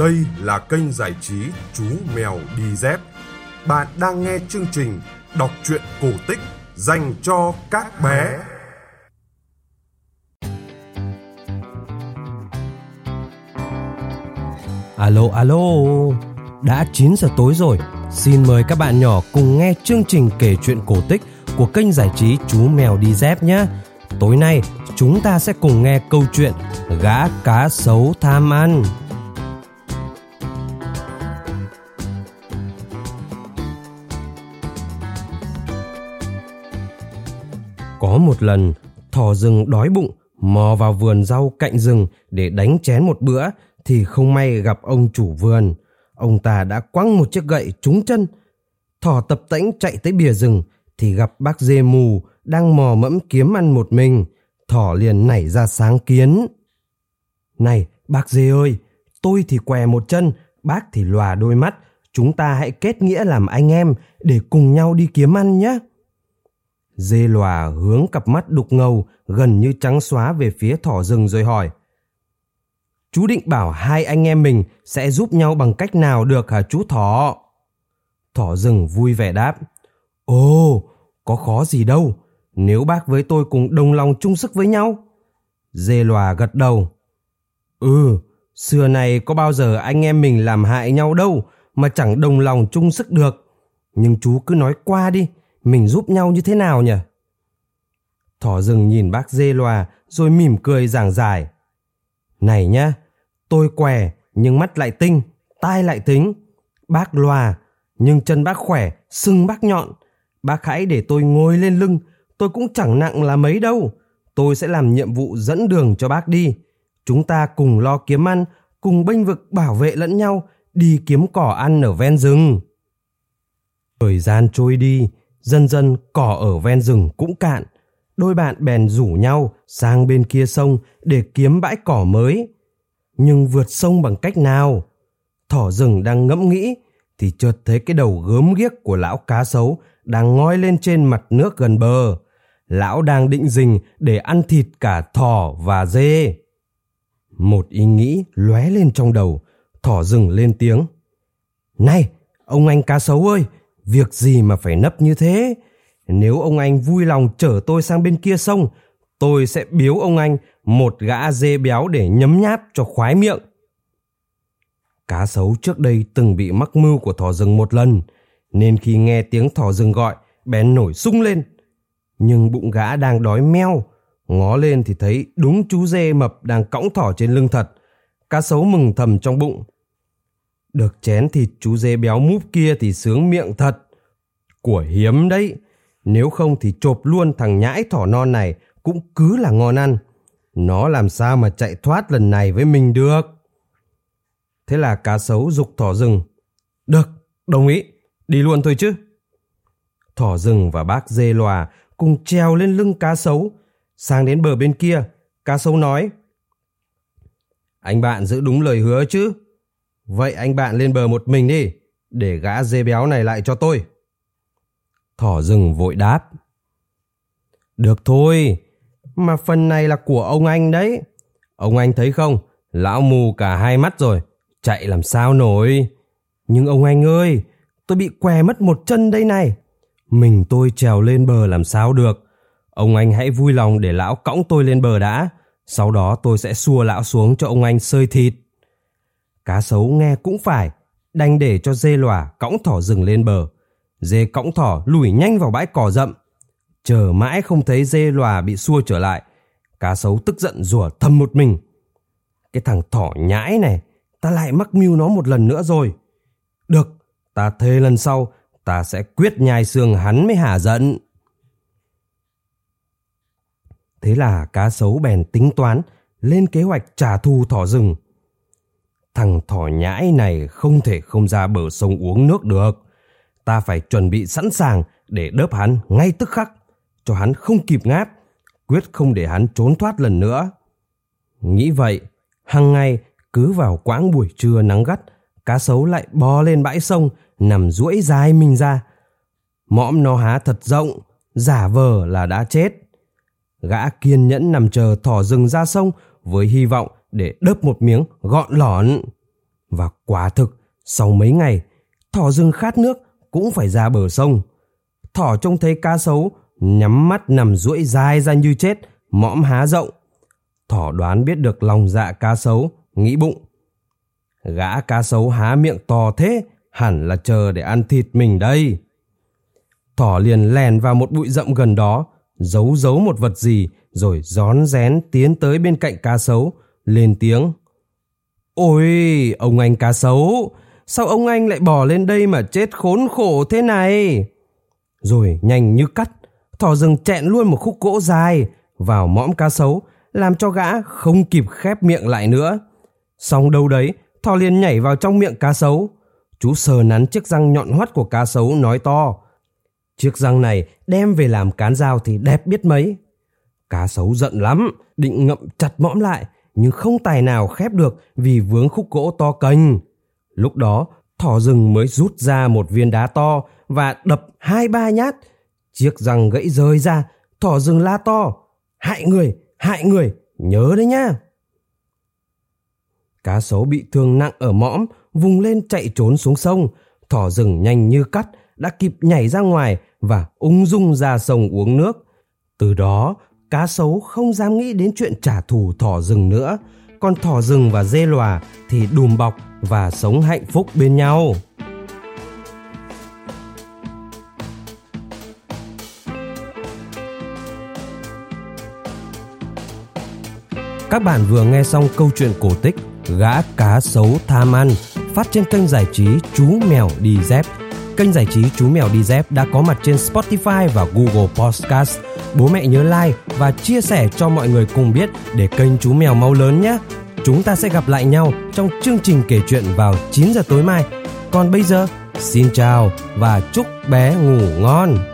Đây là kênh giải trí Chú Mèo Đi Dép. Bạn đang nghe chương trình đọc truyện cổ tích dành cho các bé. Alo alo, đã 9 giờ tối rồi. Xin mời các bạn nhỏ cùng nghe chương trình kể chuyện cổ tích của kênh giải trí Chú Mèo Đi Dép nhé. Tối nay chúng ta sẽ cùng nghe câu chuyện Gã cá sấu tham ăn. Một lần, thỏ rừng đói bụng, mò vào vườn rau cạnh rừng để đánh chén một bữa thì không may gặp ông chủ vườn. Ông ta đã quăng một chiếc gậy trúng chân. Thỏ tập tễnh chạy tới bìa rừng thì gặp bác dê mù đang mò mẫm kiếm ăn một mình. Thỏ liền nảy ra sáng kiến. Này, bác dê ơi, tôi thì què một chân, bác thì lòa đôi mắt. Chúng ta hãy kết nghĩa làm anh em để cùng nhau đi kiếm ăn nhé. Dê lòa hướng cặp mắt đục ngầu gần như trắng xóa về phía thỏ rừng rồi hỏi. Chú định bảo hai anh em mình sẽ giúp nhau bằng cách nào được hả chú thỏ? Thỏ rừng vui vẻ đáp. Ồ, có khó gì đâu, nếu bác với tôi cùng đồng lòng chung sức với nhau. Dê lòa gật đầu. Ừ, xưa này có bao giờ anh em mình làm hại nhau đâu mà chẳng đồng lòng chung sức được. Nhưng chú cứ nói qua đi, mình giúp nhau như thế nào nhỉ? Thỏ rừng nhìn bác dê loà rồi mỉm cười giảng giải. Này nhá, tôi què nhưng mắt lại tinh, tai lại tính. Bác loà nhưng chân bác khỏe, sưng bác nhọn. Bác hãy để tôi ngồi lên lưng, tôi cũng chẳng nặng là mấy đâu. Tôi sẽ làm nhiệm vụ dẫn đường cho bác đi. Chúng ta cùng lo kiếm ăn, cùng bênh vực bảo vệ lẫn nhau, đi kiếm cỏ ăn ở ven rừng. Thời gian trôi đi, dần dần cỏ ở ven rừng cũng cạn. Đôi bạn bèn rủ nhau sang bên kia sông để kiếm bãi cỏ mới. Nhưng vượt sông bằng cách nào? Thỏ rừng đang ngẫm nghĩ thì chợt thấy cái đầu gớm ghiếc của lão cá sấu đang ngoi lên trên mặt nước gần bờ. Lão đang định rình để ăn thịt cả thỏ và dê. Một ý nghĩ lóe lên trong đầu, thỏ rừng lên tiếng. Này, ông anh cá sấu ơi, việc gì mà phải nấp như thế? Nếu ông anh vui lòng chở tôi sang bên kia sông, tôi sẽ biếu ông anh một gã dê béo để nhấm nháp cho khoái miệng. Cá sấu trước đây từng bị mắc mưu của thỏ rừng một lần, nên khi nghe tiếng thỏ rừng gọi, bén nổi sung lên. Nhưng bụng gã đang đói meo, ngó lên thì thấy đúng chú dê mập đang cõng thỏ trên lưng thật. Cá sấu mừng thầm trong bụng. Được chén thịt chú dê béo múp kia thì sướng miệng thật. Của hiếm đấy, nếu không thì chộp luôn thằng nhãi thỏ non này cũng cứ là ngon ăn. Nó làm sao mà chạy thoát lần này với mình được. Thế là cá sấu dục thỏ rừng. Được, đồng ý, đi luôn thôi chứ. Thỏ rừng và bác dê lòa cùng treo lên lưng cá sấu. Sang đến bờ bên kia, cá sấu nói. Anh bạn giữ đúng lời hứa chứ. Vậy anh bạn lên bờ một mình đi, để gã dê béo này lại cho tôi. Thỏ rừng vội đáp. Được thôi, mà phần này là của ông anh đấy. Ông anh thấy không, lão mù cả hai mắt rồi, chạy làm sao nổi. Nhưng ông anh ơi, tôi bị què mất một chân đây này. Mình tôi trèo lên bờ làm sao được. Ông anh hãy vui lòng để lão cõng tôi lên bờ đã. Sau đó tôi sẽ xua lão xuống cho ông anh sơi thịt. Cá sấu nghe cũng phải, đành để cho dê lòa cõng thỏ rừng lên bờ. Dê cõng thỏ lùi nhanh vào bãi cỏ rậm. Chờ mãi không thấy dê lòa bị xua trở lại. Cá sấu tức giận rủa thầm một mình. Cái thằng thỏ nhãi này, ta lại mắc mưu nó một lần nữa rồi. Được, ta thề lần sau, ta sẽ quyết nhai xương hắn mới hả giận. Thế là cá sấu bèn tính toán, lên kế hoạch trả thù thỏ rừng. Thằng thỏ nhãi này không thể không ra bờ sông uống nước được. Ta phải chuẩn bị sẵn sàng để đớp hắn ngay tức khắc, cho hắn không kịp ngáp, quyết không để hắn trốn thoát lần nữa. Nghĩ vậy, hàng ngày cứ vào quãng buổi trưa nắng gắt, cá sấu lại bò lên bãi sông, nằm duỗi dài mình ra. Mõm nó há thật rộng, giả vờ là đã chết. Gã kiên nhẫn nằm chờ thỏ rừng ra sông với hy vọng để đớp một miếng gọn lỏn. Và quả thực, sau mấy ngày, thỏ rừng khát nước cũng phải ra bờ sông. Thỏ trông thấy cá sấu, nhắm mắt nằm duỗi dài ra như chết, mõm há rộng. Thỏ đoán biết được lòng dạ cá sấu, nghĩ bụng. Gã cá sấu há miệng to thế, hẳn là chờ để ăn thịt mình đây. Thỏ liền lèn vào một bụi rậm gần đó, giấu giấu một vật gì, rồi rón rén tiến tới bên cạnh cá sấu, lên tiếng. Ôi, ông anh cá sấu, sao ông anh lại bỏ lên đây mà chết khốn khổ thế này? Rồi nhanh như cắt, thỏ rừng chẹn luôn một khúc gỗ dài vào mõm cá sấu, làm cho gã không kịp khép miệng lại nữa. Xong đâu đấy, thỏ liền nhảy vào trong miệng cá sấu. Chú sờ nắn chiếc răng nhọn hoắt của cá sấu nói to. Chiếc răng này đem về làm cán dao thì đẹp biết mấy. Cá sấu giận lắm, định ngậm chặt mõm lại, nhưng không tài nào khép được vì vướng khúc gỗ to cành. Lúc đó, thỏ rừng mới rút ra một viên đá to và đập hai ba nhát. Chiếc răng gãy rơi ra, thỏ rừng la to. Hại người, hại người, nhớ đấy nhá. Cá sấu bị thương nặng ở mõm, vùng lên chạy trốn xuống sông. Thỏ rừng nhanh như cắt, đã kịp nhảy ra ngoài và ung dung ra sông uống nước. Từ đó, cá sấu không dám nghĩ đến chuyện trả thù thỏ rừng nữa. Còn thỏ rừng và dê lòa thì đùm bọc và sống hạnh phúc bên nhau. Các bạn vừa nghe xong câu chuyện cổ tích Gã cá sấu tham ăn, phát trên kênh giải trí Chú Mèo Đi Dép. Kênh giải trí Chú Mèo Đi Dép đã có mặt trên Spotify và Google Podcast. Bố mẹ nhớ like và chia sẻ cho mọi người cùng biết để kênh Chú Mèo mau lớn nhé. Chúng ta sẽ gặp lại nhau trong chương trình kể chuyện vào 9 giờ tối mai. Còn bây giờ, xin chào và chúc bé ngủ ngon.